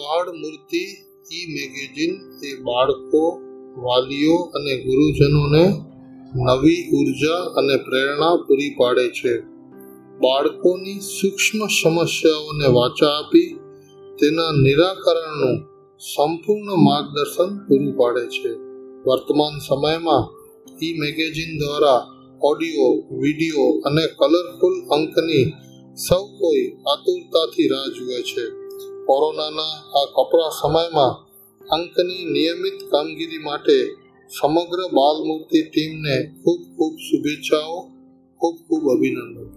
બાળ મૂર્તિ ઈ મેગેઝિન એ બાળકો, વાલીઓ અને ગુરુજનોને નવી ઊર્જા અને પ્રેરણા પૂરી પાડે છે. બાળકોની સૂક્ષ્મ સમસ્યાઓને વાચા આપી તેના નિરાકરણનું સંપૂર્ણ માર્ગદર્શન પૂરું પાડે છે. વર્તમાન સમયમાં ઈ મેગેઝિન દ્વારા ઓડિયો, વિડિયો અને કલરફુલ અંકની સૌ કોઈ આતુરતાથી રાહ જુએ છે. કોરોનાના આ કપરા સમયમાં અંકની નિયમિત કામગીરી માટે સમગ્ર બાલમૂર્તિ ટીમને ખૂબ ખૂબ શુભેચ્છાઓ, ખૂબ ખૂબ અભિનંદન.